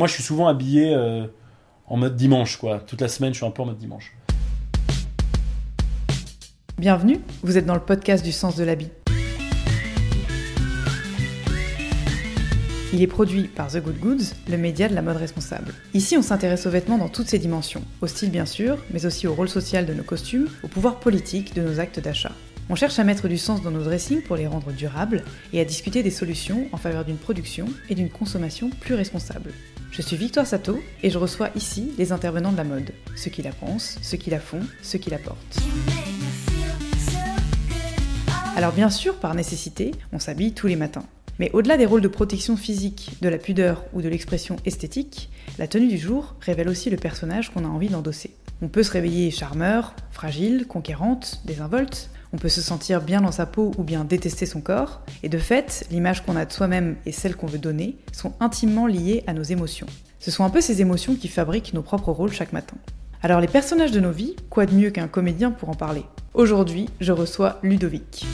Moi, je suis souvent habillé euh, en mode dimanche, quoi. Toute la semaine, je suis un peu en mode dimanche. Bienvenue, vous êtes dans le podcast du sens de l'habit. Il est produit par The Good Goods, le média de la mode responsable. Ici, on s'intéresse aux vêtements dans toutes ses dimensions, au style bien sûr, mais aussi au rôle social de nos costumes, au pouvoir politique de nos actes d'achat. On cherche à mettre du sens dans nos dressings pour les rendre durables et à discuter des solutions en faveur d'une production et d'une consommation plus responsable. Je suis Victoire Sato et je reçois ici les intervenants de la mode, ceux qui la pensent, ceux qui la font, ceux qui la portent. Alors bien sûr, par nécessité, on s'habille tous les matins. Mais au-delà des rôles de protection physique, de la pudeur ou de l'expression esthétique, la tenue du jour révèle aussi le personnage qu'on a envie d'endosser. On peut se réveiller charmeur, fragile, conquérante, désinvolte, on peut se sentir bien dans sa peau ou bien détester son corps, et de fait, l'image qu'on a de soi-même et celle qu'on veut donner sont intimement liées à nos émotions. Ce sont un peu ces émotions qui fabriquent nos propres rôles chaque matin. Alors les personnages de nos vies, quoi de mieux qu'un comédien pour en parler? Aujourd'hui, je reçois Ludovic.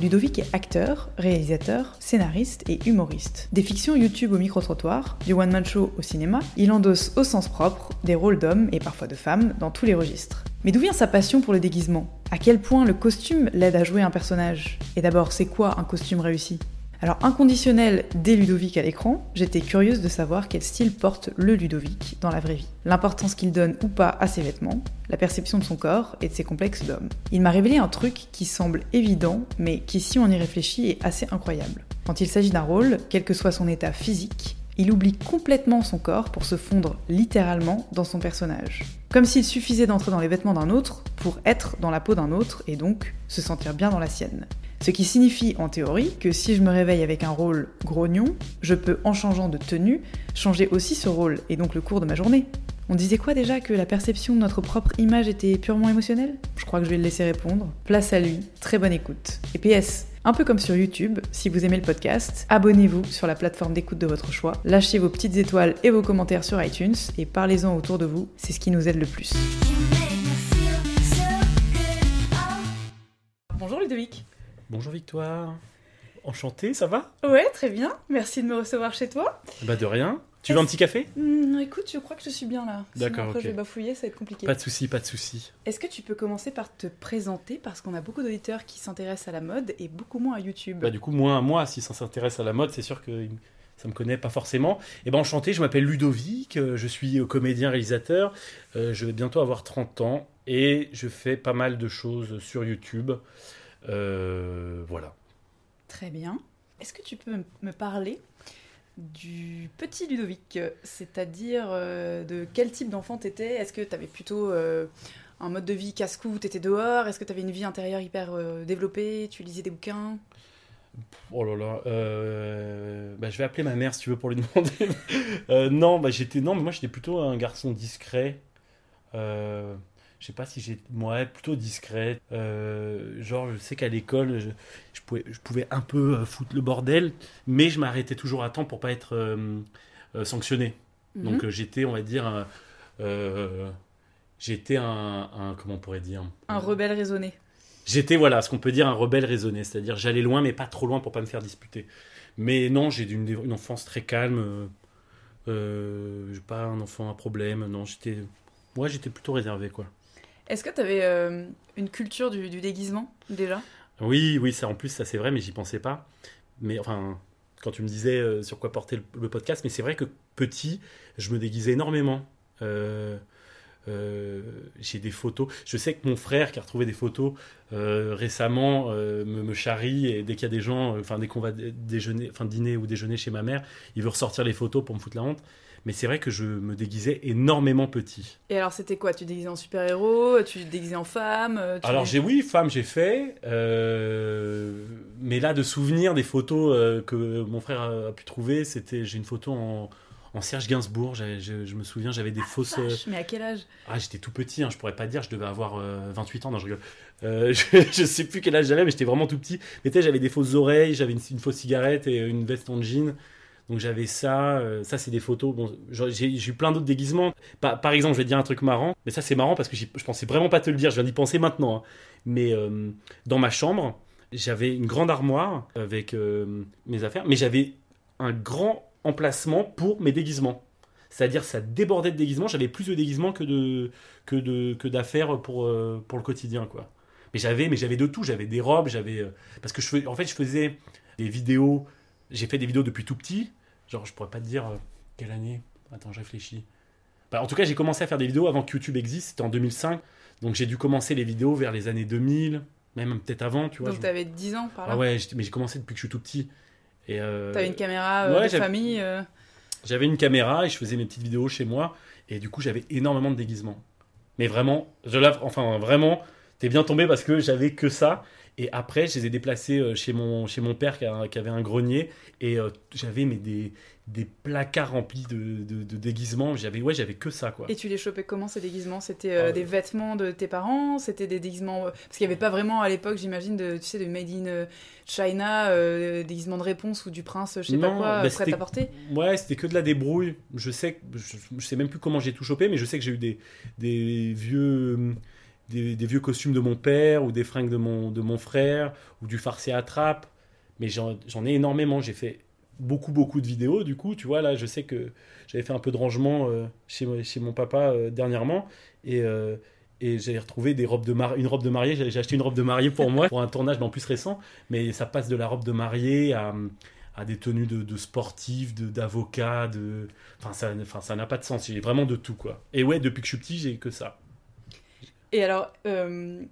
Ludovic est acteur, réalisateur, scénariste et humoriste. Des fictions YouTube au micro-trottoir, du one-man show au cinéma, il endosse au sens propre des rôles d'hommes et parfois de femmes dans tous les registres. Mais d'où vient sa passion pour le déguisement? À quel point le costume l'aide à jouer un personnage? Et d'abord, c'est quoi un costume réussi? Alors inconditionnel dès Ludovic à l'écran, j'étais curieuse de savoir quel style porte le Ludovic dans la vraie vie, l'importance qu'il donne ou pas à ses vêtements, la perception de son corps et de ses complexes d'homme. Il m'a révélé un truc qui semble évident, mais qui si on y réfléchit est assez incroyable. Quand il s'agit d'un rôle, quel que soit son état physique, il oublie complètement son corps pour se fondre littéralement dans son personnage. Comme s'il suffisait d'entrer dans les vêtements d'un autre pour être dans la peau d'un autre et donc se sentir bien dans la sienne. Ce qui signifie en théorie que si je me réveille avec un rôle grognon, je peux en changeant de tenue changer aussi ce rôle et donc le cours de ma journée. On disait quoi déjà que la perception de notre propre image était purement émotionnelle? Je crois que je vais le laisser répondre. Place à lui, très bonne écoute. Et PS, un peu comme sur YouTube, si vous aimez le podcast, abonnez-vous sur la plateforme d'écoute de votre choix, lâchez vos petites étoiles et vos commentaires sur iTunes et parlez-en autour de vous, c'est ce qui nous aide le plus. Bonjour Ludovic. Bonjour Victoire. Enchanté, ça va? Ouais, très bien. Merci de me recevoir chez toi. Bah de rien. Tu veux un petit café? Hmm, écoute, je crois que je suis bien là. D'accord, après, je vais bafouiller, ça va être compliqué. Pas de souci, pas de souci. Est-ce que tu peux commencer par te présenter? Parce qu'on a beaucoup d'auditeurs qui s'intéressent à la mode et beaucoup moins à YouTube. Bah du coup, moi, moi, si ça s'intéresse à la mode, c'est sûr que ça me connaît pas forcément. Et ben enchanté, je m'appelle Ludovic, euh, je suis euh, comédien réalisateur, euh, je vais bientôt avoir 30 ans et je fais pas mal de choses sur YouTube. Euh, voilà. Très bien. Est-ce que tu peux me parler du petit Ludovic C'est-à-dire euh, de quel type d'enfant t'étais? Est-ce que t'avais plutôt euh, un mode de vie casse-cou t'étais dehors? Est-ce que t'avais une vie intérieure hyper euh, développée? Tu lisais des bouquins? Oh là là, bah, je vais appeler ma mère si tu veux pour lui demander. Non, bah, j'étais non, mais moi j'étais plutôt un garçon discret. Je sais pas si j'ai moi plutôt discret. Euh, genre, je sais qu'à l'école, je, je pouvais, je pouvais un peu euh, foutre le bordel, mais je m'arrêtais toujours à temps pour pas être euh, euh, sanctionné. Donc Mhm. euh, j'étais, on va dire, j'étais un, un- comment on pourrait dire? Un rebelle raisonné. J'étais, voilà, ce qu'on peut dire un rebelle raisonné, c'est-à-dire j'allais loin, mais pas trop loin pour pas me faire disputer. Mais non, j'ai une, une enfance très calme, euh, j'ai pas un enfant à problème, non, j'étais, moi j'étais plutôt réservé, quoi. Est-ce que t'avais euh, une culture du, déguisement déjà? Oui, oui, ça en plus, ça c'est vrai, mais j'y pensais pas. Mais enfin, quand tu me disais euh, sur quoi porter le, podcast, mais c'est vrai que petit, je me déguisais énormément. Euh, j'ai des photos. Je sais que mon frère qui a retrouvé des photos récemment me, me charrie et dès qu'il y a des gens, enfin dès qu'on va dé- déjeuner, enfin dîner ou déjeuner chez ma mère, il veut ressortir les photos pour me foutre la honte. Mais c'est vrai que je me déguisais énormément petit. Et alors, c'était quoi? Tu déguisais en super-héros Tu déguisais en femme euh, tu- Alors j'ai oui, femme, j'ai fait. euh, mais là, de souvenirs, des photos euh, que mon frère a, pu trouver, c'était j'ai une photo en, en Serge Gainsbourg. Je, je me souviens, j'avais des fausses. euh, Vache, mais à quel âge? Ah, j'étais tout petit, hein, je pourrais pas dire, je devais avoir euh, 28 ans, non, je rigole. Euh, je, je sais plus quel âge j'avais, mais j'étais vraiment tout petit. Mais tu sais, j'avais des fausses oreilles, j'avais une, une fausse cigarette et une veste en jean. Donc j'avais ça, euh, ça c'est des photos. Bon, j'ai eu plein d'autres déguisements. Par, exemple, je vais te dire un truc marrant, mais ça c'est marrant parce que je pensais vraiment pas te le dire, je viens d'y penser maintenant. hein. Mais euh, dans ma chambre, j'avais une grande armoire avec euh, mes affaires, mais j'avais un grand emplacement pour mes déguisements. C'est-à-dire ça débordait de déguisements, j'avais plus de déguisements que de que de que d'affaires pour pour le quotidien quoi. Mais j'avais mais j'avais de tout, j'avais des robes, j'avais parce que je en fait je faisais des vidéos, j'ai fait des vidéos depuis tout petit, genre je pourrais pas te dire euh, quelle année. Attends, je réfléchis. Bah, en tout cas, j'ai commencé à faire des vidéos avant que YouTube existe, c'était en 2005. Donc j'ai dû commencer les vidéos vers les années 2000, même peut-être avant, tu vois. Donc, je- t'avais 10 ans par là Ah ouais, mais j'ai commencé depuis que je suis tout petit. Et euh, T'avais une caméra euh, ouais, de famille euh, j'avais une caméra et je faisais mes petites vidéos chez moi. Et du coup, j'avais énormément de déguisements. Mais vraiment, je lave, enfin vraiment, t'es bien tombé parce que j'avais que ça. Et après, je les ai déplacés euh, chez mon, chez mon père qui, a- qui avait un grenier. Et euh, j'avais mais des, des placards remplis de, de, de déguisements. J'avais ouais, j'avais que ça quoi. Et tu les chopais comment ces déguisements? C'était euh, Ah, des ouais. vêtements de tes parents? C'était des déguisements Parce qu'il n'y avait pas vraiment à l'époque, j'imagine, de, tu sais, de Made in China, euh, déguisement de réponse ou du prince, je sais pas quoi, bah, prêt à porter? Ouais, c'était que de la débrouille. Je sais, je, je sais même plus comment j'ai tout chopé, mais je sais que j'ai eu des, des vieux, des, vieux costumes de mon père ou des fringues de mon, de mon frère ou du farcé à trappe. Mais j'en ai énormément. J'ai fait beaucoup, beaucoup de vidéos. Du coup, tu vois, là, je sais que j'avais fait un peu de rangement euh, chez, chez mon papa euh, dernièrement. Et. euh, et j'ai retrouvé des robes de une robe de mariée. J'ai acheté une robe de mariée pour moi, pour un tournage, en plus récent. Mais ça passe de la robe de mariée à, à des tenues de, de sportifs, de- d'avocats, de... Enfin, ça enfin, ça n'a pas de sens. J'ai vraiment de tout, quoi. Et ouais, depuis que je suis petit, j'ai que ça. Et alors, euh,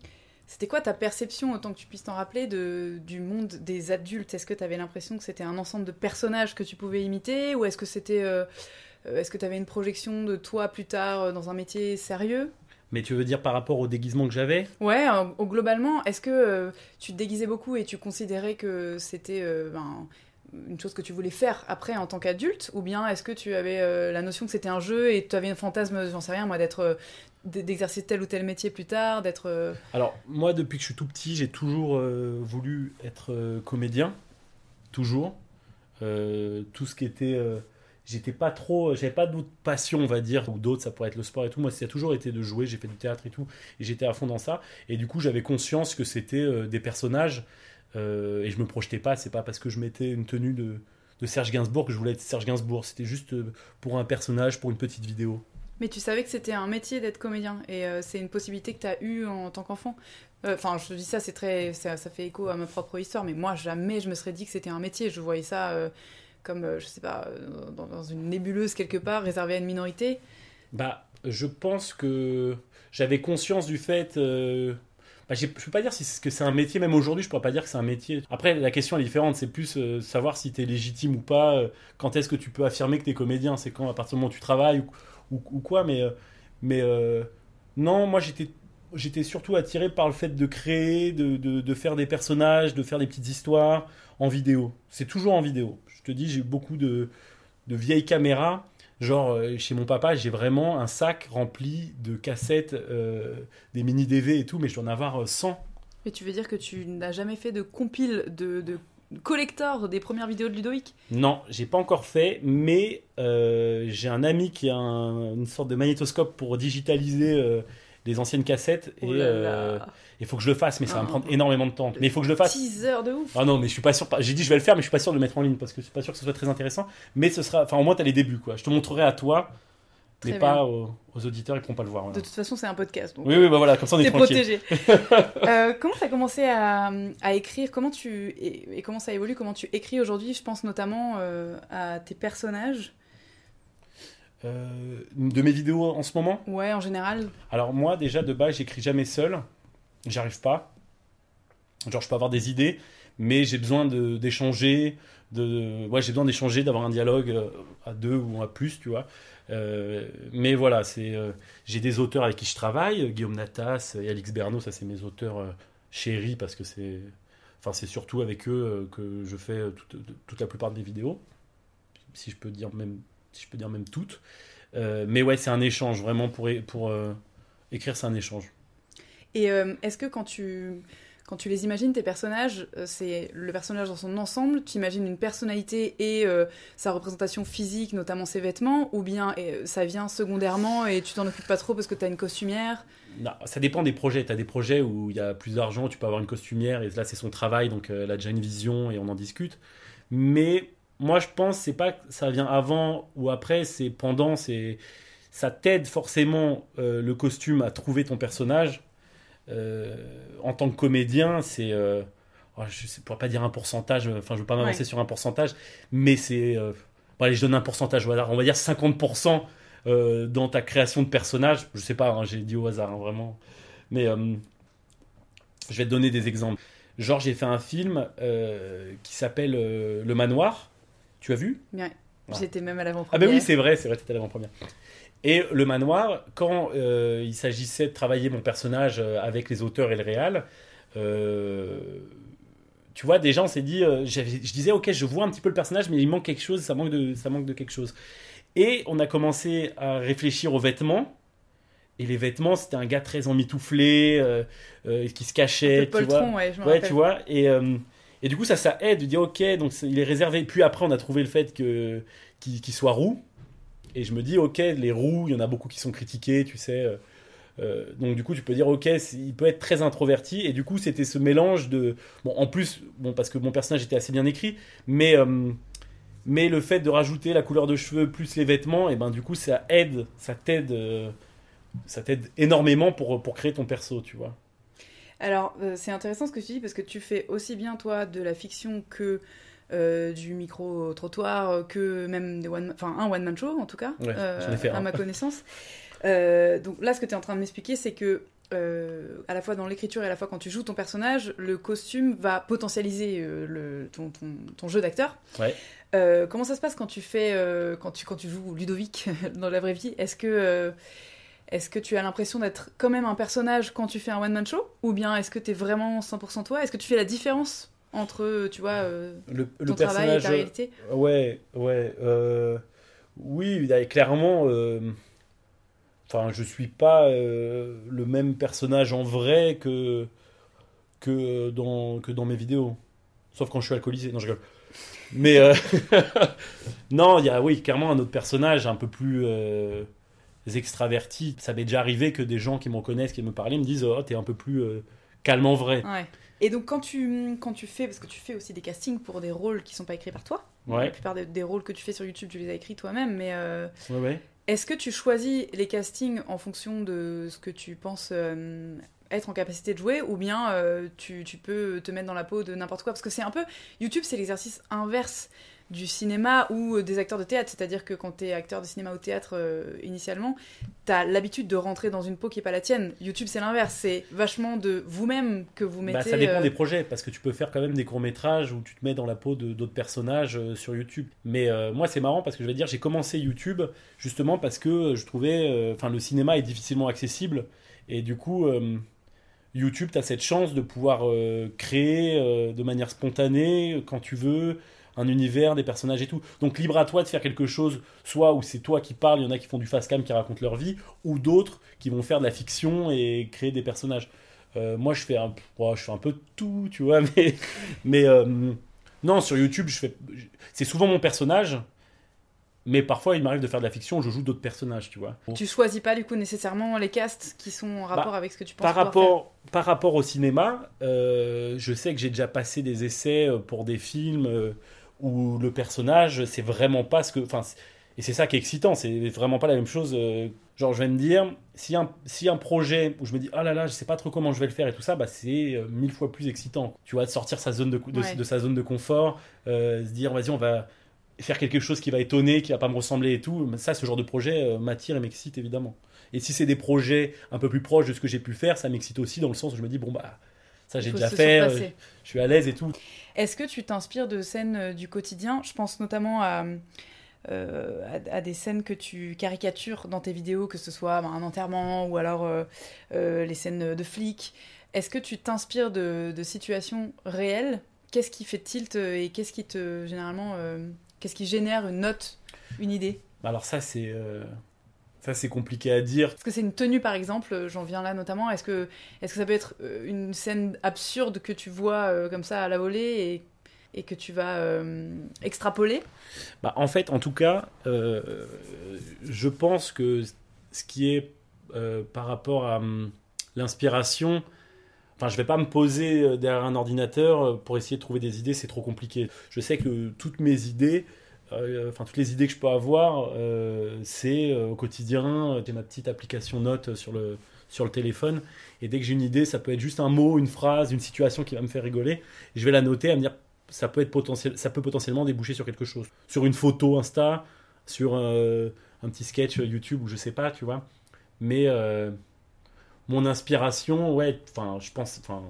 c'était quoi ta perception, autant que tu puisses t'en rappeler, de, du monde des adultes? Est-ce que tu avais l'impression que c'était un ensemble de personnages que tu pouvais imiter? Ou est-ce que c'était. euh, euh, est-ce que tu avais une projection de toi plus tard dans un métier sérieux? Mais tu veux dire par rapport au déguisement que j'avais? Ouais, euh, globalement, est-ce que euh, tu te déguisais beaucoup et tu considérais que c'était euh, ben, une chose que tu voulais faire après en tant qu'adulte? Ou bien est-ce que tu avais la notion que c'était un jeu et tu avais un fantasme, j'en sais rien moi, d'être d'exercer tel ou tel métier plus tard, d'être... euh, Alors, moi, depuis que je suis tout petit, j'ai toujours euh, voulu être euh, comédien. Toujours. Tout ce qui était. J'étais pas trop. J'avais pas d'autres passions, on va dire, ou d'autres, ça pourrait être le sport et tout. Moi, ça a toujours été de jouer. J'ai fait du théâtre et tout. Et j'étais à fond dans ça. Et du coup, j'avais conscience que c'était des personnages. et je me projetais pas. C'est pas parce que je mettais une tenue de, de Serge Gainsbourg que je voulais être Serge Gainsbourg. C'était juste pour un personnage, pour une petite vidéo. Mais tu savais que c'était un métier d'être comédien et euh, c'est une possibilité que tu as eue en tant qu'enfant. Euh, Enfin, je dis ça, c'est très, ça, fait écho à ma propre histoire, mais moi jamais je me serais dit que c'était un métier. Je voyais ça euh, comme, je sais pas, dans, une nébuleuse quelque part, réservée à une minorité. Bah, je pense que j'avais conscience du fait. bah, je peux pas dire si que c'est un métier, même aujourd'hui, je pourrais pas dire que c'est un métier. Après, la question est différente, c'est plus euh, savoir si tu es légitime ou pas, quand est-ce que tu peux affirmer que tu es comédien, c'est quand, à partir du moment où tu travailles ou, quoi, mais, euh, mais euh, non, moi j'étais. Surtout attiré par le fait de créer, de, de, faire des personnages, de faire des petites histoires en vidéo. C'est toujours en vidéo. Je te dis, j'ai beaucoup de, de vieilles caméras Genre, euh, chez mon papa, j'ai vraiment un sac rempli de cassettes, des mini DV et tout, mais je dois en avoir euh, 100. Mais tu veux dire que tu n'as jamais fait de compile, de collector des premières vidéos de Ludovic Non, j'ai pas encore fait, mais euh, j'ai un ami qui a un- une sorte de magnétoscope pour digitaliser euh, les anciennes cassettes et Oh euh, il faut que je le fasse, mais ça va me Ah. prendre énormément de temps. Mais il faut que je le fasse. Teaser de ouf Ah non, mais je suis pas sûr. J'ai dit je vais le faire, mais je suis pas sûr de le mettre en ligne parce que je suis pas sûr que ce soit très intéressant. Mais ce sera, enfin au moins t'as les débuts quoi. Je te montrerai à toi, Très mais bien. pas aux, aux auditeurs, ils pourront pas le voir. voilà. De toute façon, c'est un podcast, donc Oui, oui, bah voilà, comme ça on est protégé. Euh, comment tu as commencé à, à écrire? Comment tu et, et comment ça évolue? Comment tu écris aujourd'hui? Je pense notamment euh, à tes personnages. Euh, de mes vidéos en ce moment? Ouais, en général. Alors moi déjà de base j'écris jamais seul, j'arrive pas. Genre je peux avoir des idées, mais j'ai besoin d'échanger, de, j'ai besoin d'échanger, d'avoir un dialogue euh, à deux ou à plus, tu vois. Euh, mais voilà, c'est, euh, j'ai des auteurs avec qui je travaille, Guillaume Natas et Alix Bernot, ça c'est mes auteurs chéris parce que c'est, enfin c'est surtout avec eux que je fais toute, toute, la plupart des vidéos, si je peux dire même, si je peux dire même toutes. mais ouais, c'est un échange vraiment pour pour écrire, c'est un échange. Et est-ce que quand tu quand tu les imagines, tes personnages, euh, c'est le personnage dans son ensemble, tu imagines une personnalité et euh, sa représentation physique, notamment ses vêtements, ou bien euh, ça vient secondairement et tu t'en occupes pas trop parce que tu as une costumière? Non, ça dépend des projets. Tu as des projets où il y a plus d'argent, tu peux avoir une costumière, et là c'est son travail, donc elle a déjà une vision et on en discute. Mais moi je pense c'est pas que ça vient avant ou après, c'est pendant, c'est ça t'aide forcément le costume à trouver ton personnage euh, en tant que comédien, c'est. Euh, oh, je ne pourrais pas dire un pourcentage, enfin, je ne veux pas m'avancer sur un pourcentage, mais c'est. Euh, allez, je donne un pourcentage au hasard. On va dire 50% dans ta création de personnage. Je sais pas, hein, j'ai dit au hasard, hein, vraiment. Mais je vais te donner des exemples. Genre, j'ai fait un film qui s'appelle Le Manoir. Tu as vu? Ouais. J'étais même à l'avant-première. Ah ben oui, c'est vrai, c'est vrai, tu étais à l'avant-première. Et le manoir, quand euh, il s'agissait de travailler mon personnage euh, avec les auteurs et le réal, euh, tu vois, déjà on s'est dit, je disais, ok, je vois un petit peu le personnage, mais il manque quelque chose, ça manque de, ça manque de quelque chose. Et on a commencé à réfléchir aux vêtements. Et les vêtements, c'était un gars très emmitouflé, qui se cachait, tu vois. Ouais, je ouais tu vois. Et, et du coup, ça, ça aide de dire, ok, donc il est réservé. Puis après, on a trouvé le fait que qu'il soit roux. Et je me dis, ok, les roues, il y en a beaucoup qui sont critiqués, tu sais. Euh, euh, donc du coup, tu peux dire, ok, il peut être très introverti. Et du coup, c'était ce mélange de... Bon, en plus, bon, parce que mon personnage était assez bien écrit, mais, euh, mais le fait de rajouter la couleur de cheveux plus les vêtements, et ben du coup, ça aide, ça t'aide, ça t'aide énormément pour, pour créer ton perso, tu vois. Alors, c'est intéressant ce que tu dis, parce que tu fais aussi bien, toi, de la fiction que euh, du micro-trottoir que même des one, enfin, un one-man show en tout cas, euh, à ma connaissance. Euh, donc là, ce que tu es en train de m'expliquer, c'est que à la fois dans l'écriture et à la fois quand tu joues ton personnage, le costume va potentialiser le, ton, ton, ton jeu d'acteur. comment ça se passe quand tu fais, quand tu quand tu joues Ludovic dans la vraie vie? Est-ce que est-ce que tu as l'impression d'être quand même un personnage quand tu fais un one man show? Ou bien est-ce que tu es vraiment 100% toi? Est-ce que tu fais la différence entre, tu vois, euh, le, ton travail et ta réalité? Ouais, ouais. Euh, oui, clairement. Euh, enfin, je suis pas le même personnage en vrai que que dans que dans mes vidéos. Sauf quand je suis alcoolisé. Non, je rigole. Mais non, il y a oui, clairement un autre personnage un peu plus extraverti. Ça m'est déjà arrivé que des gens qui me connaissent, qui me parlaient, me disent Oh, t'es un peu plus calme en vrai. Ouais. Et donc quand tu, quand tu fais, parce que tu fais aussi des castings pour des rôles qui sont pas écrits par toi, la plupart des, rôles que tu fais sur YouTube, tu les as écrits toi-même, mais euh, est-ce que tu choisis les castings en fonction de ce que tu penses euh, être en capacité de jouer, ou bien euh, tu, tu, peux te mettre dans la peau de n'importe quoi? Parce que c'est un peu, YouTube c'est l'exercice inverse du cinéma ou euh, des acteurs de théâtre. C'est-à-dire que quand tu es acteur de cinéma ou théâtre euh, initialement, tu as l'habitude de rentrer dans une peau qui n'est pas la tienne. YouTube, c'est l'inverse. C'est vachement de vous-même que vous bah, mettez. ça dépend euh, des projets, parce que tu peux faire quand même des courts-métrages où tu te mets dans la peau d'autres personnages sur YouTube. Mais moi, c'est marrant parce que je vais dire, j'ai commencé YouTube justement parce que je trouvais. Enfin, le cinéma est difficilement accessible. Et du coup. YouTube, tu as cette chance de pouvoir créer de manière spontanée quand tu veux, un univers, des personnages et tout. Donc libre à toi de faire quelque chose, soit où c'est toi qui parles, il y en a qui font du fast cam qui racontent leur vie, ou d'autres qui vont faire de la fiction et créer des personnages. Euh, moi, je fais, un, je fais un peu tout, tu vois, mais, mais euh, non, sur YouTube, je fais, c'est souvent mon personnage, mais parfois il m'arrive de faire de la fiction, je joue d'autres personnages, tu vois. Tu choisis pas du coup nécessairement les castes qui sont en rapport bah, avec ce que tu penses par rapport Par rapport au cinéma, euh, je sais que j'ai déjà passé des essais pour des films où le personnage, c'est vraiment pas ce que. Enfin, et c'est ça qui est excitant, c'est vraiment pas la même chose. Euh, genre, je vais me dire, si un, si un projet où je me dis, oh là là, je sais pas trop comment je vais le faire et tout ça, bah, c'est euh, mille fois plus excitant. Tu vois, de sortir sa zone de, de, sa zone de confort, euh, se dire, vas-y, on va faire quelque chose qui va étonner, qui va pas me ressembler et tout. Ça, ce genre de projet m'attire et m'excite évidemment. Et si c'est des projets un peu plus proches de ce que j'ai pu faire, ça m'excite aussi dans le sens où je me dis, bon, bah, Ça, j'ai déjà fait. euh, je suis à l'aise et tout. Est-ce que tu t'inspires de scènes euh, du quotidien? Je pense notamment à, euh, à, à des scènes que tu caricatures dans tes vidéos, que ce soit ben, un enterrement ou alors euh, les scènes de flics. Est-ce que tu t'inspires de, de situations réelles? Qu'est-ce qui fait tilt et qu'est-ce qui te généralement qu'est-ce qui génère une note, une idée? Alors ça, c'est ça, c'est compliqué à dire. Est-ce que c'est une tenue par exemple euh, J'en viens là notamment. Est-ce que, est que ça peut être euh, une scène absurde que tu vois euh, comme ça à la volée et, et que tu vas euh, extrapoler? Bah, en fait, en tout cas, euh, je pense que ce qui est par rapport à hum, l'inspiration, enfin, je vais pas me poser derrière un ordinateur pour essayer de trouver des idées, c'est trop compliqué. Je sais que toutes mes idées, enfin toutes les idées que je peux avoir, euh, c'est euh, au quotidien. euh, J'ai ma petite application note sur le téléphone et dès que j'ai une idée, ça peut être juste un mot, une phrase, une situation qui va me faire rigoler. Je vais la noter à me dire ça peut être potentiel, ça peut potentiellement déboucher sur quelque chose, sur une photo Insta, sur euh, un petit sketch YouTube ou je sais pas, tu vois. Mais euh, mon inspiration, ouais, enfin, je pense, enfin,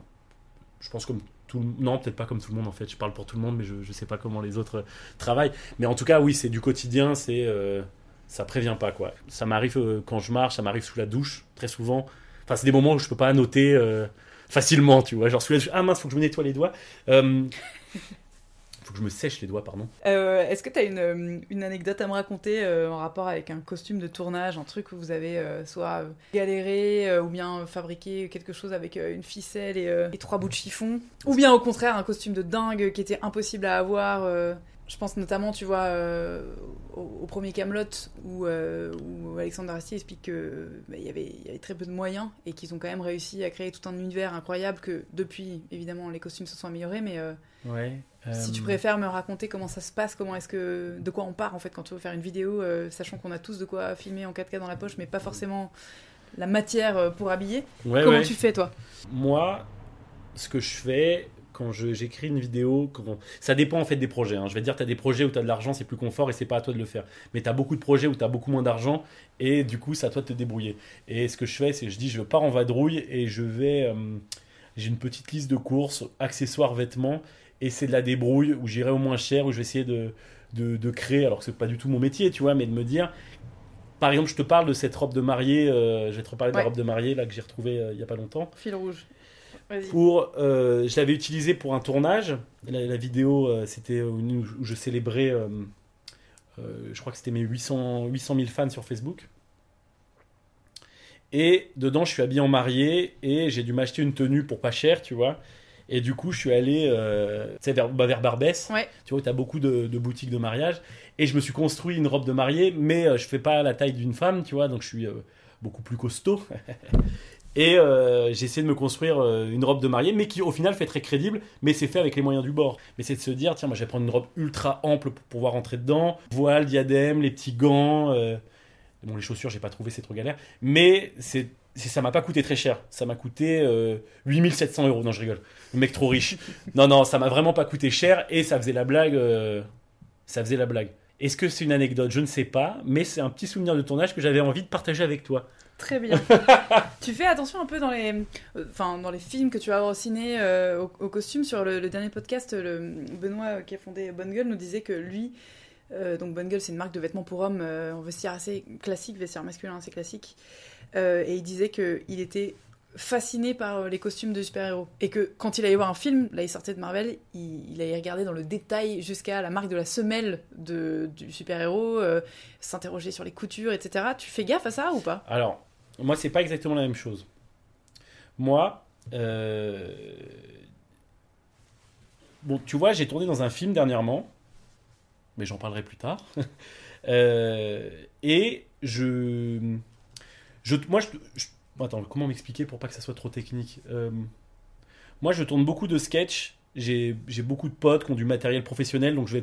je pense comme non, peut-être pas comme tout le monde en fait. Je parle pour tout le monde, mais je, je sais pas comment les autres euh, travaillent. Mais en tout cas, oui, c'est du quotidien, c'est, euh, ça prévient pas quoi. Ça m'arrive euh, quand je marche, ça m'arrive sous la douche très souvent. Enfin, c'est des moments où je peux pas noter facilement, tu vois. Genre sous la douche, ah mince, faut que je me nettoie les doigts. Faut que je me sèche les doigts, pardon. Euh, Est-ce que tu as une, euh, une anecdote à me raconter euh, en rapport avec un costume de tournage, un truc où vous avez soit galéré ou bien fabriqué quelque chose avec une ficelle et, trois bouts de chiffon? Ou bien au contraire un costume de dingue qui était impossible à avoir Je pense notamment, tu vois, euh, au, au premier Camelot où, euh, où Alexandre Astier explique que bah, il y avait il y avait très peu de moyens et qu'ils ont quand même réussi à créer tout un univers incroyable que depuis, évidemment, les costumes se sont améliorés, mais euh, Ouais. si tu préfères me raconter comment ça se passe, comment est-ce que de quoi on part en fait quand tu veux faire une vidéo, sachant qu'on a tous de quoi filmer en 4K dans la poche, mais pas forcément la matière pour habiller. ouais, comment ouais. tu fais toi? Moi, ce que je fais quand je- j'écris une vidéo, quand- ça dépend en fait des projets. hein. Je vais te dire, tu as des projets où tu as de l'argent, c'est plus confort et c'est pas à toi de le faire. Mais tu as beaucoup de projets où tu as beaucoup moins d'argent et du coup, c'est à toi de te débrouiller. Et ce que je fais, c'est que je dis, je pars en vadrouille et je vais. euh, J'ai une petite liste de courses, accessoires, vêtements, et c'est de la débrouille où j'irai au moins cher, où je vais essayer de, de, de créer, alors que c'est pas du tout mon métier, tu vois, mais de me dire. Par exemple, je te parle de cette robe de mariée, euh, je vais te reparler de Ouais. la robe de mariée là que j'ai retrouvée euh, il y a pas longtemps Fil rouge. Pour euh, je l'avais utilisé pour un tournage. La, la vidéo euh, c'était où je célébrais euh, je crois que c'était mes 800 800 000 fans sur Facebook. Et dedans je suis habillé en marié et j'ai dû m'acheter une tenue pour pas cher tu vois. Et du coup je suis allé euh, vers, bah, vers Barbès. Ouais. tu vois tu as beaucoup de, de boutiques de mariage. Et je me suis construit une robe de mariée mais euh, je fais pas la taille d'une femme tu vois. Donc je suis euh, beaucoup plus costaud Et euh, j'ai essayé de me construire euh, une robe de mariée, mais qui au final fait très crédible, mais c'est fait avec les moyens du bord. Mais c'est de se dire, tiens, moi je vais prendre une robe ultra ample pour pouvoir rentrer dedans, voile, diadème, les petits gants. euh, Bon, les chaussures, j'ai pas trouvé, c'est trop galère. Mais c'est, ça m'a pas coûté très cher. Ça m'a coûté euh, 8700 euros. Non, je rigole. Le mec trop riche. non, non, ça m'a vraiment pas coûté cher et ça faisait la blague. ça faisait la blague. Est-ce que c'est une anecdote? Je ne sais pas, mais c'est un petit souvenir de tournage que j'avais envie de partager avec toi. Très bien. tu fais attention un peu dans les, euh, enfin dans les films que tu vas avoir au ciné, euh, au, au costume. Sur le, le dernier podcast, le, Benoît euh, qui a fondé Bonne Gueule nous disait que lui, euh, donc Bonne Gueule, c'est une marque de vêtements pour hommes euh, en vestiaire assez classique, vestiaire masculin assez classique, Euh, et il disait que il était fasciné par euh, les costumes de super-héros et que quand il allait voir un film, là il sortait de Marvel, il, il allait regarder dans le détail jusqu'à la marque de la semelle de, du super-héros, euh, s'interroger sur les coutures, etc. Tu fais gaffe à ça ou pas? Alors, moi, c'est pas exactement la même chose. Moi, euh, bon, tu vois, j'ai tourné dans un film dernièrement, mais j'en parlerai plus tard. Euh, et je, je, moi, je, je- attends, comment m'expliquer pour pas que ça soit trop technique Euh, Moi, je tourne beaucoup de sketchs. J'ai beaucoup de potes qui ont du matériel professionnel, donc je vais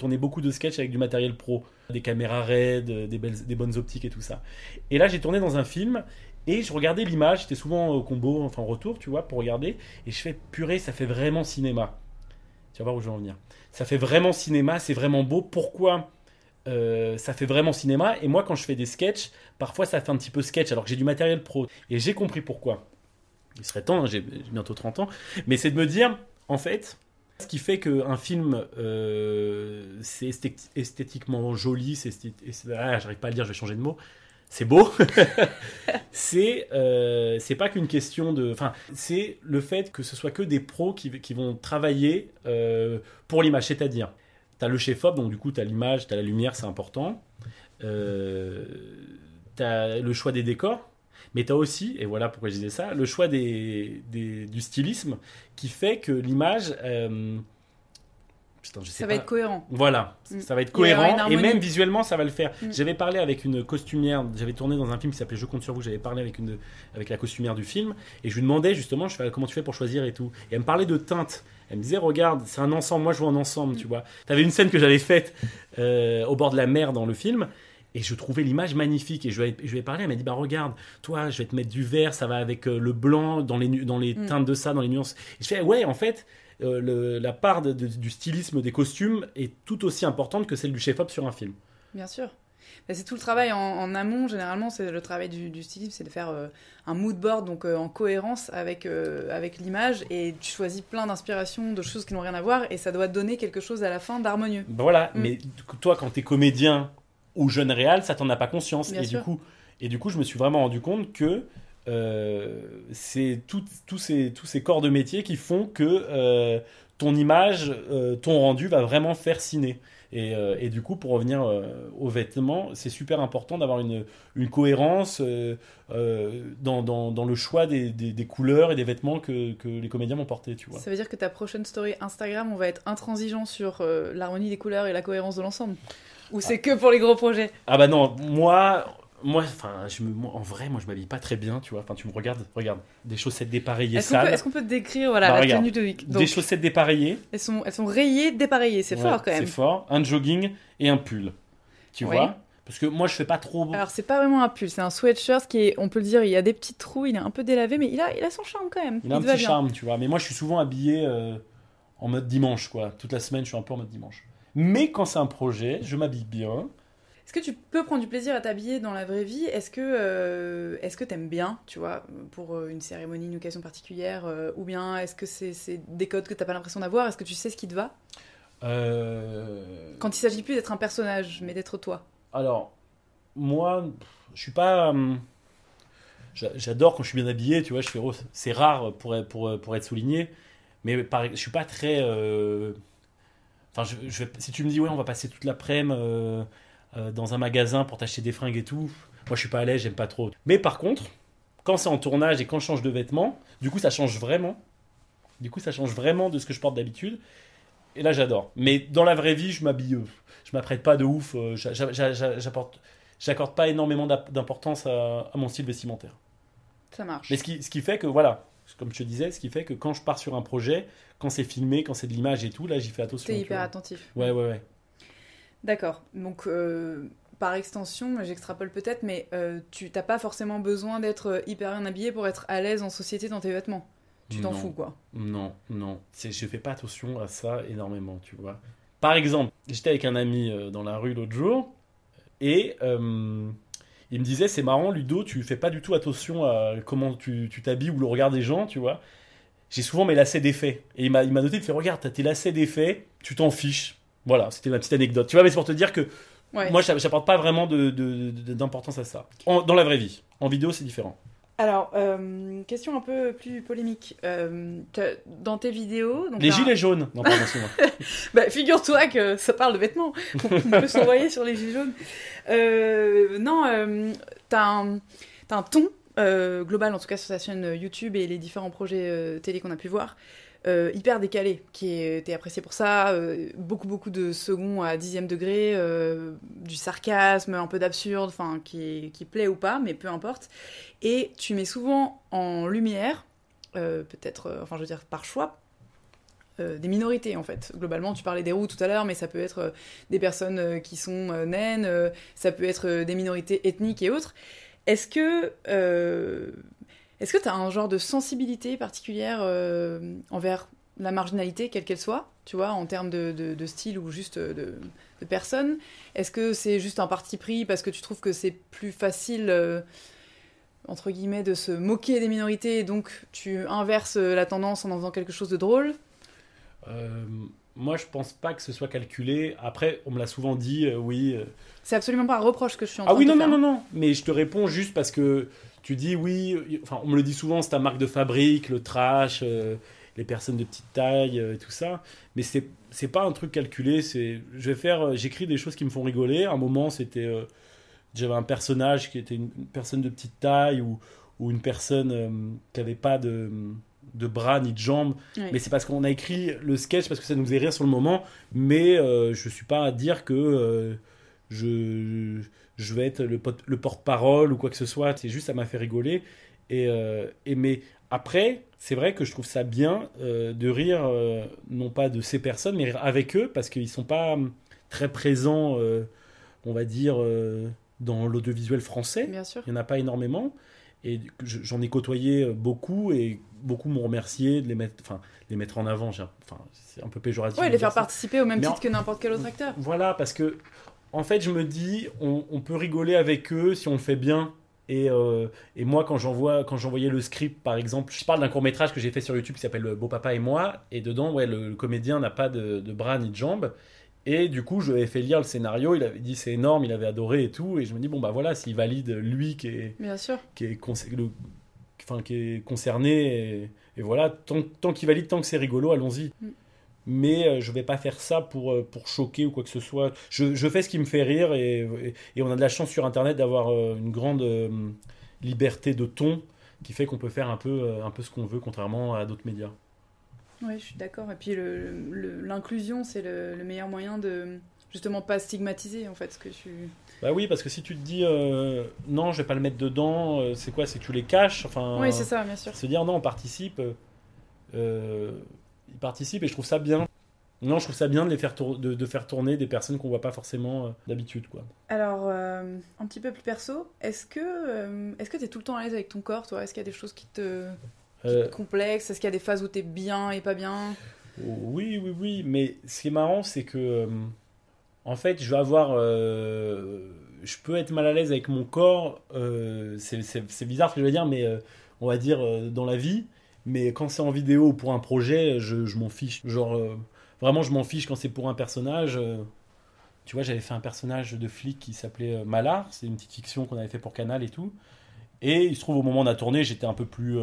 Tournais beaucoup de sketchs avec du matériel pro, des caméras RAID, des, belles, des bonnes optiques et tout ça. Et là, j'ai tourné dans un film et je regardais l'image, j'étais souvent au combo, enfin en retour, tu vois, pour regarder, et je fais purée, ça fait vraiment cinéma. Tu vas voir où je veux en venir. Ça fait vraiment cinéma, c'est vraiment beau. Pourquoi euh, ça fait vraiment cinéma? Et moi, quand je fais des sketchs, parfois ça fait un petit peu sketch, alors que j'ai du matériel pro. Et j'ai compris pourquoi. Il serait temps, hein, j'ai bientôt 30 ans, mais c'est de me dire, en fait, ce qui fait qu'un film, euh, c'est esthé- esthétiquement joli, c'est ah, j'arrive pas à le dire, je vais changer de mot. C'est beau. c'est euh, c'est pas qu'une question de. Enfin, c'est le fait que ce soit que des pros qui, vont travailler euh, pour l'image. C'est-à-dire, tu as le chef-op, donc du coup, tu as l'image, tu as la lumière, c'est important. Euh, tu as le choix des décors. Mais tu as aussi, et voilà pourquoi je disais ça, le choix des, des- du stylisme qui fait que l'image. euh, putain, je sais Ça pas. va être cohérent. Voilà, Mm. ça va être cohérent et même visuellement ça va le faire. Mm. J'avais parlé avec une costumière, j'avais tourné dans un film qui s'appelait Je compte sur vous, j'avais parlé avec, une, avec la costumière du film et je lui demandais justement je fais, comment tu fais pour choisir et tout. Et elle me parlait de teintes. Elle me disait regarde, c'est un ensemble, moi je vois un ensemble, tu vois. T'avais une scène que j'avais faite euh, au bord de la mer dans le film. Et je trouvais l'image magnifique. Et je lui ai, je lui ai parlé, elle m'a dit Bah regarde, toi, je vais te mettre du vert, ça va avec euh, le blanc, dans les, dans les Mm. teintes de ça, dans les nuances. Et je fais Ouais, en fait, euh, le- la part de- de- du stylisme des costumes est tout aussi importante que celle du chef-op sur un film. Bien sûr. C'est tout le travail en, en amont, généralement, c'est le travail du, du styliste, c'est de faire euh, un mood board donc euh, en cohérence avec, avec l'image et tu choisis plein d'inspirations, de choses qui n'ont rien à voir et ça doit donner quelque chose à la fin d'harmonieux. Ben voilà, Mm. mais toi, quand t'es comédien ou jeune réal, ça t'en a pas conscience. Bien et sûr. du coup, et du coup, je me suis vraiment rendu compte que euh, c'est tous ces tous ces corps de métier qui font que euh, ton image, euh, ton rendu va vraiment faire ciné. Et, et du coup, pour revenir aux vêtements, c'est super important d'avoir une, une cohérence dans, dans, dans le choix des, des, des couleurs et des vêtements que, que les comédiens vont porter, tu vois. Ça veut dire que ta prochaine story Instagram, on va être intransigeant sur l'harmonie des couleurs et la cohérence de l'ensemble Ou c'est que pour les gros projets Ah bah non, moi, moi, enfin, je me, moi, en vrai, moi, je m'habille pas très bien, tu vois. Enfin, tu me regardes, regarde, des chaussettes dépareillées Est-ce qu'on peut, est-ce qu'on peut décrire voilà, Bah, la regarde. tenue de Vic des chaussettes dépareillées, elles, sont, elles sont rayées, dépareillées, c'est Ouais, fort quand même. C'est fort, un jogging et un pull, tu Oui. vois. Parce que moi, je fais pas trop. Alors c'est pas vraiment un pull, c'est un sweatshirt qui est, on peut le dire, il y a des petits trous, il est un peu délavé, mais il a, il a son charme quand même. il a un te petit charme, tu vois. Mais moi, je suis souvent habillé euh, en mode dimanche, quoi. Toute la semaine, je suis un peu en mode dimanche. Mais quand c'est un projet, je m'habille bien. Est-ce que tu peux prendre du plaisir à t'habiller dans la vraie vie? Est-ce que euh, est-ce que t'aimes bien, tu vois, pour euh, une cérémonie, une occasion particulière, euh, ou bien est-ce que c'est des codes que t'as pas l'impression d'avoir? Est-ce que tu sais ce qui te va? Euh, Quand il s'agit plus d'être un personnage, mais d'être toi. Alors, moi, je suis pas. j'a- J'adore quand je suis bien habillé, tu vois. Je fais, c'est rare pour, être- pour, pour être souligné, mais je suis pas très. Enfin, je, je vais- si tu me dis, ouais, on va passer toute l'après-midi euh, euh, dans un magasin pour t'acheter des fringues et tout, moi, je suis pas à l'aise, j'aime pas trop. Mais par contre, quand c'est en tournage et quand je change de vêtements, du coup, ça change vraiment. Du coup, ça change vraiment de ce que je porte d'habitude. Et là, j'adore. Mais dans la vraie vie, je m'habille. euh, je m'apprête pas de ouf. j'apporte- J'accorde pas énormément d'importance à, à mon style vestimentaire. Ça marche. Mais ce qui, ce qui fait que, voilà, comme je te disais, ce qui fait que quand je pars sur un projet, quand c'est filmé, quand c'est de l'image et tout, là, j'y fais attention. T'es hyper vois. attentif. Ouais, ouais, ouais. D'accord. Donc, euh, par extension, j'extrapole peut-être, mais euh, tu t'as pas forcément besoin d'être euh, hyper bien habillé pour être à l'aise en société dans tes vêtements. Tu t'en fous, quoi. Non, non. Je fais pas attention à ça énormément, tu vois. Par exemple, j'étais avec un ami dans la rue l'autre jour et euh, il me disait c'est marrant, Ludo, tu fais pas du tout attention à comment tu tu t'habilles ou le regard des gens, tu vois. J'ai souvent mes lacets défaits. Et il m'a il m'a noté de faire regarde, t'as tes lacets défaits, tu t'en fiches. Voilà, c'était ma petite anecdote. Tu vois, mais c'est pour te dire que Ouais. moi, j'a- j'apporte pas vraiment de- de- de- d'importance à ça. En- dans la vraie vie. En vidéo, c'est différent. Alors, euh, question un peu plus polémique. Euh, dans tes vidéos, donc Les gilets jaunes. Non, pardon. Bah, figure-toi que ça parle de vêtements. On peut s'envoyer sur les gilets jaunes. Euh, non, t'as un, un ton global, en tout cas sur sa chaîne YouTube et les différents projets télé qu'on a pu voir, euh, hyper décalé, qui était apprécié pour ça, euh, beaucoup beaucoup de second à dixième degré, euh, du sarcasme, un peu d'absurde, enfin qui, qui plaît ou pas, mais peu importe. Et tu mets souvent en lumière, peut-être, enfin je veux dire par choix, des minorités en fait. Globalement, tu parlais des roues tout à l'heure, mais ça peut être des personnes qui sont naines, ça peut être des minorités ethniques et autres. Est-ce que est-ce que tu as un genre de sensibilité particulière euh, envers la marginalité, quelle qu'elle soit, tu vois, en termes de, style ou juste de, de personne? Est-ce que c'est juste un parti pris parce que tu trouves que c'est plus facile, euh, entre guillemets, de se moquer des minorités et donc tu inverses euh, la tendance en en faisant quelque chose de drôle? Euh, moi, je pense pas que ce soit calculé. Après, on me l'a souvent dit, euh, oui. euh, C'est absolument pas un reproche que je suis en train Ah oui, de non, te non, faire. non, non. Mais je te réponds juste parce que tu dis oui. Enfin, on me le dit souvent, c'est ta marque de fabrique, le trash, euh, les personnes de petite taille, euh, et tout ça. Mais c'est c'est pas un truc calculé. C'est je vais faire. euh, J'écris des choses qui me font rigoler. À un moment, c'était euh, j'avais un personnage qui était une, une personne de petite taille ou ou une personne euh, qui avait pas de de bras ni de jambes Oui. mais c'est parce qu'on a écrit le sketch parce que ça nous faisait rire sur le moment mais euh, je suis pas à dire que euh, je, je vais être le, le porte-parole ou quoi que ce soit. C'est juste, ça m'a fait rigoler. Et, euh, et mais après, c'est vrai que je trouve ça bien euh, de rire, non pas de ces personnes, mais rire avec eux, parce qu'ils sont pas hum, très présents, on va dire, dans l'audiovisuel français. Bien sûr. Il n'y en a pas énormément. Et je- j'en ai côtoyé euh, beaucoup et beaucoup m'ont remercié de les mettre, enfin, les mettre en avant. Enfin, c'est un peu péjoratif. Ouais, de les faire ça. participer au même Mais titre en- que n'importe quel autre acteur. Voilà, parce que en fait, je me dis, on, on peut rigoler avec eux si on le fait bien. Et, euh, et moi, quand j'envoie, quand j'envoyais le script, par exemple, je parle d'un court métrage que j'ai fait sur YouTube qui s'appelle Beau Papa et moi, et dedans, ouais, le, le comédien n'a pas de, de bras ni de jambes. Et du coup, je lui avais fait lire le scénario, il avait dit c'est énorme, il avait adoré et tout. Et je me dis, bon, bah voilà, s'il valide lui qui est, Bien sûr. qui est, concer- le- enfin, qui est concerné. Et, et voilà, tant, tant qu'il valide, tant que c'est rigolo, allons-y. Mm. Mais euh, je vais pas faire ça pour, euh, pour choquer ou quoi que ce soit. Je, je fais ce qui me fait rire et, et, et on a de la chance sur Internet d'avoir euh, une grande euh, liberté de ton qui fait qu'on peut faire un peu, un peu ce qu'on veut, contrairement à d'autres médias. Oui, je suis d'accord. Et puis l'inclusion, c'est le, le meilleur moyen de justement pas stigmatiser en fait ce que tu. Bah oui, parce que si tu te dis euh, non, je vais pas le mettre dedans, euh, c'est quoi C'est que tu les caches enfin, Oui, c'est ça, bien sûr. Se dire non, on participe. euh, euh, ils participent et je trouve ça bien. Non, je trouve ça bien de les faire tour- de, de faire tourner des personnes qu'on voit pas forcément euh, d'habitude, quoi. Alors, euh, un petit peu plus perso, est-ce que euh, est-ce que t'es tout le temps à l'aise avec ton corps, toi? Est-ce qu'il y a des choses qui te, Euh, te complexent Est-ce qu'il y a des phases où t'es bien et pas bien? Oui, oui, oui, mais ce qui est marrant, c'est que euh, en fait, je vais avoir, euh, je peux être mal à l'aise avec mon corps. euh, c'est- bizarre ce que je vais dire, mais on va dire dans la vie. Mais quand c'est en vidéo ou pour un projet, je, je m'en fiche. Genre, vraiment, je m'en fiche quand c'est pour un personnage. tu vois, j'avais fait un personnage de flic qui s'appelait Malard. C'est une petite fiction qu'on avait fait pour Canal et tout. Et il se trouve au moment de la tournée, j'étais un peu plus,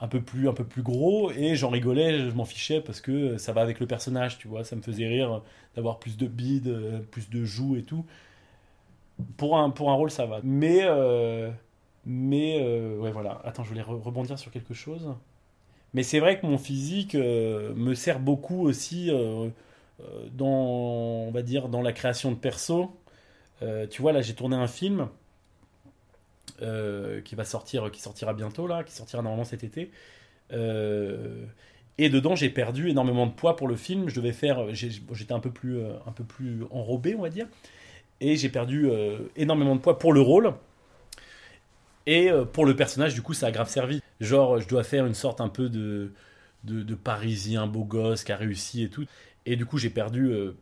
un peu plus, un peu plus gros et j'en rigolais, je m'en fichais parce que ça va avec le personnage, tu vois. Ça me faisait rire d'avoir plus de bides, euh, plus de joues et tout. Pour un, pour un rôle, ça va. Mais, euh, mais euh, ouais, voilà. Attends, je voulais re- rebondir sur quelque chose. Mais c'est vrai que mon physique me sert beaucoup aussi dans, on va dire, dans la création de perso. Tu vois, là, j'ai tourné un film euh, qui va sortir, qui sortira bientôt là, qui sortira normalement cet été. Euh, et dedans, j'ai perdu énormément de poids pour le film. Je devais faire, j'étais un peu plus, euh, un peu plus enrobé, on va dire, et j'ai perdu énormément de poids pour le rôle. Et pour le personnage, du coup, ça a grave servi. Genre, je dois faire une sorte un peu de, de, de Parisien beau gosse qui a réussi et tout. Et du coup, j'ai perdu, euh,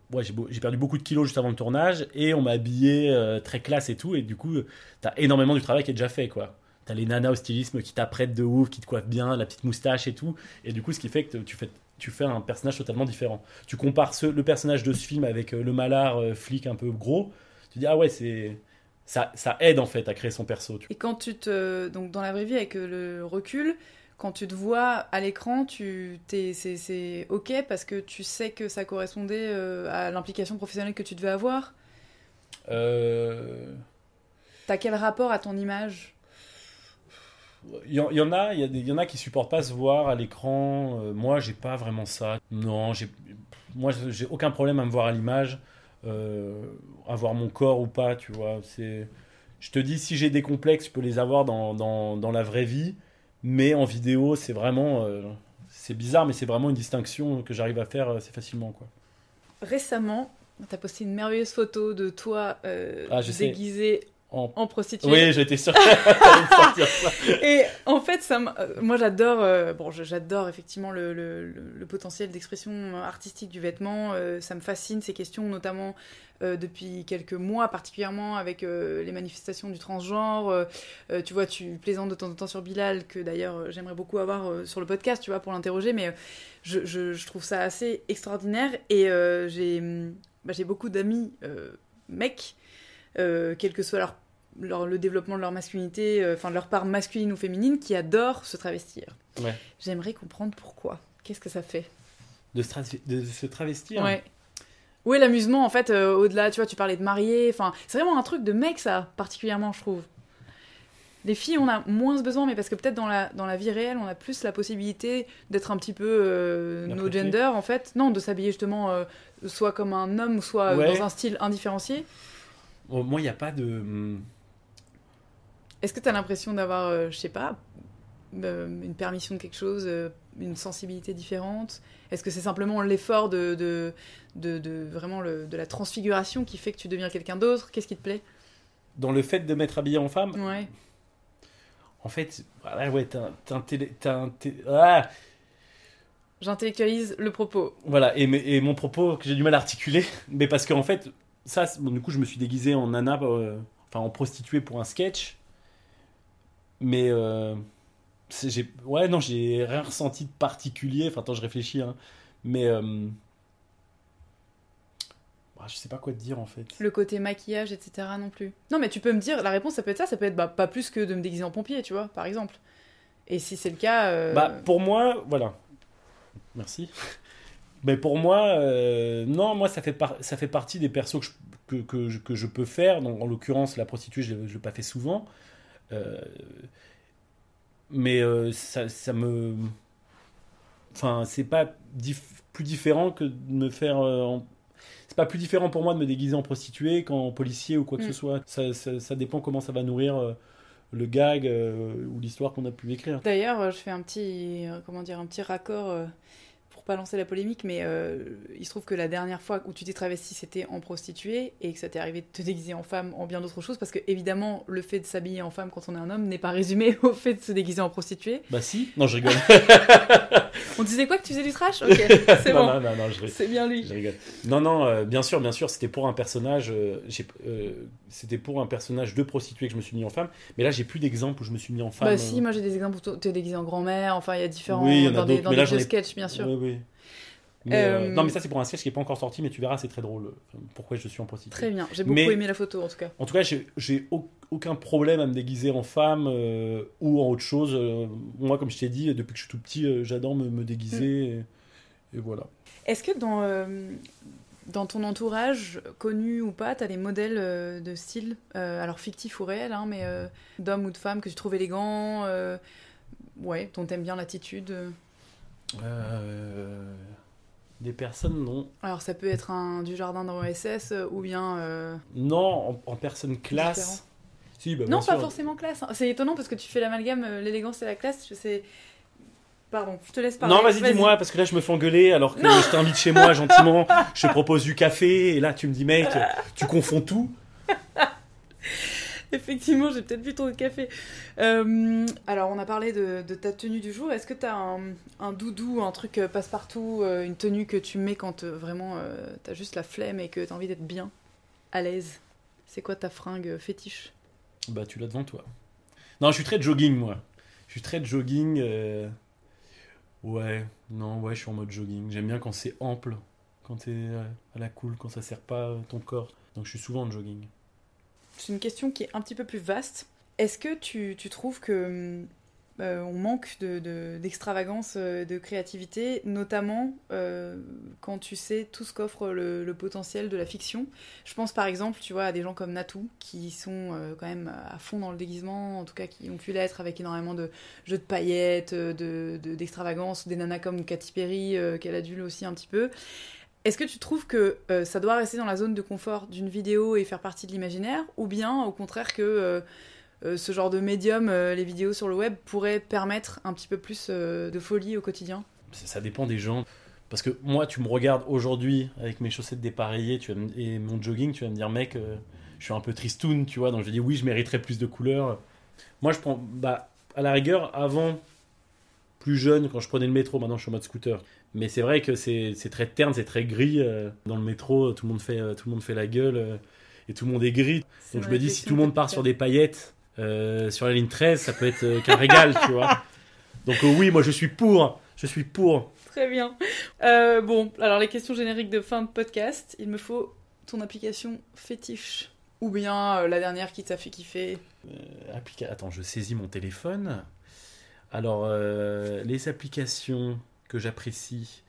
j'ai perdu beaucoup de kilos juste avant le tournage. Et on m'a habillé euh, très classe et tout. Et du coup, t'as énormément du travail qui est déjà fait, quoi. T'as les nanas au stylisme qui t'apprêtent de ouf, qui te coiffent bien, la petite moustache et tout. Et du coup, ce qui fait que tu fais, un personnage totalement différent. Tu compares le personnage de ce film avec euh, le malard euh, flic un peu gros. Tu dis, ah ouais, c'est. Ça, ça aide en fait à créer son perso. Et quand tu te. Donc, dans la vraie vie, avec le recul, quand tu te vois à l'écran, tu t'es, c'est, c'est ok parce que tu sais que ça correspondait euh, à l'implication professionnelle que tu devais avoir. Euh, T'as quel rapport à ton image? Il y, en- il y en a, il y, a des- il y en a qui supportent pas se voir à l'écran. Euh, moi, j'ai pas vraiment ça. Non, j'ai, moi, j'ai aucun problème à me voir à l'image, euh, à voir mon corps ou pas, tu vois. C'est, je te dis, si j'ai des complexes, je peux les avoir dans, dans, dans la vraie vie, mais en vidéo, c'est vraiment, euh, c'est bizarre, mais c'est vraiment une distinction que j'arrive à faire assez facilement, quoi. Récemment, t'as posté une merveilleuse photo de toi euh, Ah, déguisé En- en prostituée. Oui, j'étais sûr. Et en fait, ça, euh, moi j'adore, euh, bon, j'adore effectivement le, le- le- le potentiel d'expression artistique du vêtement. euh, ça me fascine ces questions, notamment euh, depuis quelques mois, particulièrement avec les manifestations du transgenre. Tu vois, tu plaisantes de temps en temps sur Bilal, que d'ailleurs j'aimerais beaucoup avoir sur le podcast, tu vois, pour l'interroger, mais je, je- je trouve ça assez extraordinaire. Et j'ai bah, j'ai beaucoup d'amis mecs, euh, quel que soit leur leur- le développement de leur masculinité, euh, enfin de leur part masculine ou féminine, qui adorent se travestir. Ouais. J'aimerais comprendre pourquoi. Qu'est-ce que ça fait De, se de se travestir. Ouais. Où est l'amusement en fait euh, au-delà Tu vois, tu parlais de marier. Enfin, c'est vraiment un truc de mec ça, particulièrement, je trouve. Les filles, on a moins ce besoin, mais parce que peut-être dans la, dans la vie réelle, on a plus la possibilité d'être un petit peu euh, no gender en fait. Non, de s'habiller justement euh, soit comme un homme, soit Ouais. dans un style indifférencié. Bon, moi, il n'y a pas de. Est-ce que tu as l'impression d'avoir, euh, je sais pas, euh, une permission de quelque chose, euh, une sensibilité différente? Est-ce que c'est simplement l'effort de, de, de, de vraiment le- de la transfiguration qui fait que tu deviens quelqu'un d'autre? Qu'est-ce qui te plaît? Dans le fait de m'être habillé en femme, Ouais. en fait, voilà, ouais, t'as un télé. ah, J'intellectualise le propos. voilà, et, mon propos que j'ai du mal à articuler, mais parce qu'en fait, ça, bon, du coup, je me suis déguisé en nana, euh, enfin en prostituée pour un sketch, mais. euh, ouais, non, j'ai rien ressenti de particulier, enfin, attends, je réfléchis, hein, mais. euh, bah, je sais pas quoi te dire en fait. Le côté maquillage, etc. non plus. Non, mais tu peux me dire, la réponse, ça peut être ça, ça peut être bah, pas plus que de me déguiser en pompier, tu vois, par exemple. Et si c'est le cas. euh, Bah, pour moi, voilà. Merci. Mais pour moi, euh, non, moi, ça fait, par- ça fait partie des persos que je, que, que je, que je peux faire. Donc, en l'occurrence, la prostituée, je ne l'ai pas fait souvent. Euh, mais euh, ça, ça me. Enfin, c'est pas dif- plus différent que de me faire. euh, en- C'est pas plus différent pour moi de me déguiser en prostituée qu'en policier ou quoi que Mm. ce soit. Ça, ça, ça dépend comment ça va nourrir le gag euh, ou l'histoire qu'on a pu écrire. D'ailleurs, je fais un petit, euh, comment dire, un petit raccord euh, pas lancer la polémique, mais euh, il se trouve que la dernière fois où tu t'es travesti, c'était en prostituée et que ça t'est arrivé de te déguiser en femme en bien d'autres choses, parce que évidemment, le fait de s'habiller en femme quand on est un homme n'est pas résumé au fait de se déguiser en prostituée. Bah si. Non, je rigole. On disait quoi que tu faisais du trash? Ok, c'est bon, non, non, non, je, c'est bien lui. je rigole. Non, non, euh, bien sûr, bien sûr, c'était pour un personnage. euh, c'était pour un personnage de prostituée que je me suis mis en femme. Mais là, j'ai plus d'exemples où je me suis mis en femme. Bah si, moi j'ai des exemples où tu t'es déguisé en grand-mère, enfin il y a différents Oui, il y en a dans des, dans mais des là, sketchs, bien sûr. Oui, oui. Mais, euh, Euh, non, mais ça, c'est pour un sketch qui n'est pas encore sorti, mais tu verras, c'est très drôle. euh, Pourquoi je suis en prostituée. Très bien, j'ai beaucoup Mais- aimé la photo en tout cas. En tout cas, j'ai- j'ai au- aucun problème à me déguiser en femme euh, ou en autre chose. Euh, moi, comme je t'ai dit, depuis que je suis tout petit, euh, j'adore me, me déguiser. Mm. Et, et voilà. Est-ce que dans, euh, dans ton entourage, connu ou pas, t'as des modèles euh, de style, euh, alors fictifs ou réels, hein, mais euh, d'hommes ou de femmes que tu trouves élégants, euh, ouais, dont t'aimes bien l'attitude? Euh. Des personnes, non. Alors ça peut être un du jardin dans OSS euh, ou bien... euh, Non, en, en personne classe. Si, bah, Non, pas sûr. forcément classe. hein. C'est étonnant parce que tu fais l'amalgame, euh, l'élégance et la classe, je sais... Pardon, je te laisse parler. Non, vas-y, dis-moi, parce que là, je me fais engueuler alors que je t'invite chez moi gentiment. Je te propose du café et là, tu me dis, mec, tu confonds tout. Effectivement, j'ai peut-être bu trop de café. Euh, alors, on a parlé de, ta tenue du jour. Est-ce que tu as un, doudou, un truc euh, passe-partout, euh, une tenue que tu mets quand vraiment euh, t'as juste la flemme et que t'as envie d'être bien, à l'aise? C'est quoi ta fringue fétiche? Bah, tu l'as devant toi. Non, je suis très jogging, moi. Je suis très jogging. Ouais, non, ouais, je suis en mode jogging. J'aime bien quand c'est ample, quand t'es à la cool, quand ça sert pas ton corps. Donc, je suis souvent en jogging. C'est une question qui est un petit peu plus vaste. Est-ce que tu, trouves que euh, on manque d'extravagance, de, de, créativité, notamment euh, quand tu sais tout ce qu'offre le, potentiel de la fiction? Je pense par exemple, tu vois, à des gens comme Natou, qui sont euh, quand même à fond dans le déguisement, en tout cas qui ont pu l'être avec énormément de jeux de paillettes, d'extravagance, de, des nanas comme Katy Perry, qu'elle adule aussi un petit peu. Est-ce que tu trouves que ça doit rester dans la zone de confort d'une vidéo et faire partie de l'imaginaire, ou bien au contraire que euh, ce genre de médium, euh, les vidéos sur le web, pourrait permettre un petit peu plus euh, de folie au quotidien? Ça dépend des gens. Parce que moi, tu me regardes aujourd'hui avec mes chaussettes dépareillées tu et mon jogging, tu vas me dire, mec, je suis un peu tristoun, tu vois. Donc je dis, oui, je mériterais plus de couleurs. Moi, je prends, bah, à la rigueur, avant, plus jeune, quand je prenais le métro, maintenant je suis en mode scooter. Mais c'est vrai que c'est très terne, c'est très gris. dans le métro, tout le monde fait, tout le monde fait la gueule et tout le monde est gris. Donc je me dis, si tout le monde part sur des paillettes, euh, sur la ligne 13, ça peut être euh, qu'un régal, tu vois. Donc euh, oui, moi je suis pour. Je suis pour. Très bien. bon, alors les questions génériques de fin de podcast. Il me faut ton application fétiche. Ou bien la dernière qui t'a fait kiffer. Attends, je saisis mon téléphone. Alors, les applications que j'apprécie.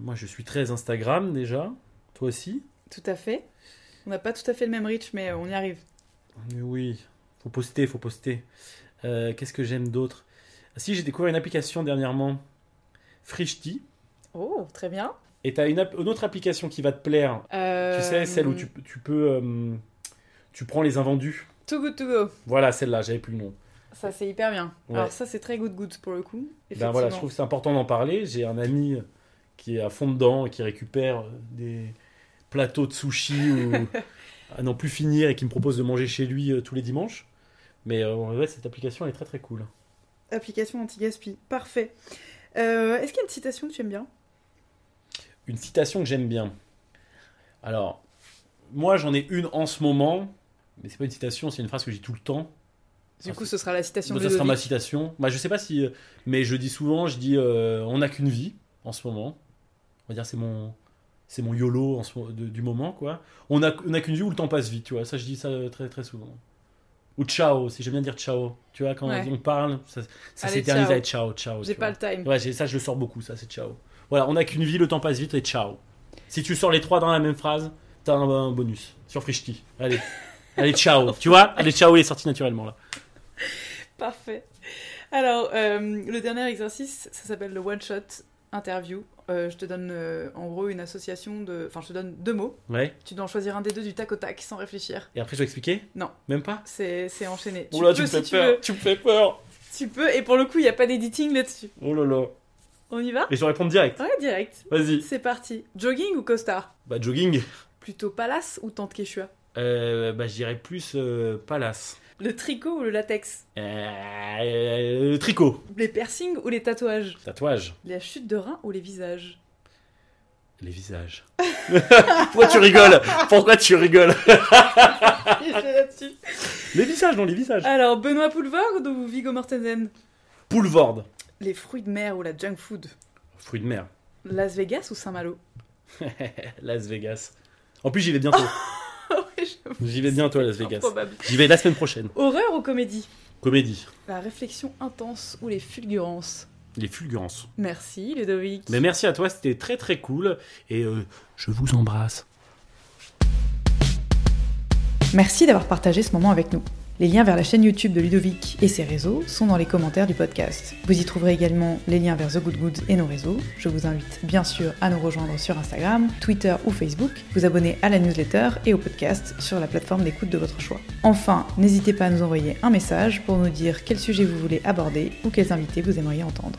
moi, je suis très Instagram déjà. Toi aussi Tout à fait. On n'a pas tout à fait le même reach, mais on y arrive. Oui, faut poster, faut poster. Euh, qu'est-ce que j'aime d'autre? Si, j'ai découvert une application dernièrement, Frishti. Oh, très bien. Et tu as une, autre application qui va te plaire. Tu sais, celle où tu, tu peux. Euh, tu prends les invendus. Too good to go. Voilà, celle-là, j'avais plus le nom. Ça, c'est hyper bien. Alors, ça, c'est très good good pour le coup. Ben voilà, je trouve que c'est important d'en parler. J'ai un ami qui est à fond dedans et qui récupère des plateaux de sushi ou à n'en plus finir et qui me propose de manger chez lui euh, tous les dimanches. Mais euh, en vrai, cette application est très très cool. Application anti-gaspi, parfait. Euh, est-ce qu'il y a une citation que tu aimes bien? Une citation que j'aime bien. Alors, moi j'en ai une en ce moment, mais c'est pas une citation, c'est une phrase que j'ai tout le temps. Du coup, ce sera la citation de Ça sera ma citation. Bah, je sais pas si. Mais je dis souvent, je dis on n'a qu'une vie en ce moment. On va dire c'est mon. C'est mon YOLO en ce, du moment, quoi. On n'a on a qu'une vie où le temps passe vite, tu vois. Ça, je dis ça très très souvent. Ou ciao, si j'aime bien dire ciao. Tu vois, quand on parle, ça, s'éternise à ciao, ciao. J'ai pas le time. Ouais, ça, je le sors beaucoup, ça, c'est ciao. Voilà, on n'a qu'une vie, le temps passe vite et ciao. Si tu sors les trois dans la même phrase, t'as un, bonus sur Frishti. Allez, allez, ciao. tu vois? Allez, ciao, il est sorti naturellement là. Parfait. Alors, euh, le dernier exercice, ça s'appelle le one shot interview. Euh, je te donne euh, en gros une association de. Enfin, je te donne deux mots. Ouais. Tu dois en choisir un des deux du tac au tac sans réfléchir. Et après, je dois expliquer Non. Même pas C'est enchaîné. Oh là, tu, me fais peur. Tu, me fais peur. Tu peux, et pour le coup, il n'y a pas d'editing là-dessus. Oh là là. On y va? Et je réponds direct. Ouais, direct. Vas-y. C'est parti. Jogging ou costard? Bah, jogging. Plutôt palace ou tante Quechua? Euh, Bah, je dirais plus palace. Le tricot ou le latex euh, Le tricot. Les piercings ou les tatouages Tatouages. La chute de rein ou les visages Les visages. Pourquoi tu rigoles? Pourquoi tu rigoles? Les visages, non, les visages. Alors, Benoît Poulvord ou Vigo Mortensen? Poulvord. Les fruits de mer ou la junk food? Fruits de mer. Las Vegas ou Saint-Malo? Las Vegas. En plus, j'y vais bientôt. J'y vais bientôt à Las Vegas. J'y vais la semaine prochaine. Horreur ou comédie? Comédie. La réflexion intense ou les fulgurances? Les fulgurances. Merci Ludovic. Mais merci à toi, c'était très très cool. Et euh, je vous embrasse. Merci d'avoir partagé ce moment avec nous. Les liens vers la chaîne YouTube de Ludovic et ses réseaux sont dans les commentaires du podcast. Vous y trouverez également les liens vers The Good Goods et nos réseaux. Je vous invite bien sûr à nous rejoindre sur Instagram, Twitter ou Facebook, vous abonner à la newsletter et au podcast sur la plateforme d'écoute de votre choix. Enfin, n'hésitez pas à nous envoyer un message pour nous dire quel sujet vous voulez aborder ou quels invités vous aimeriez entendre.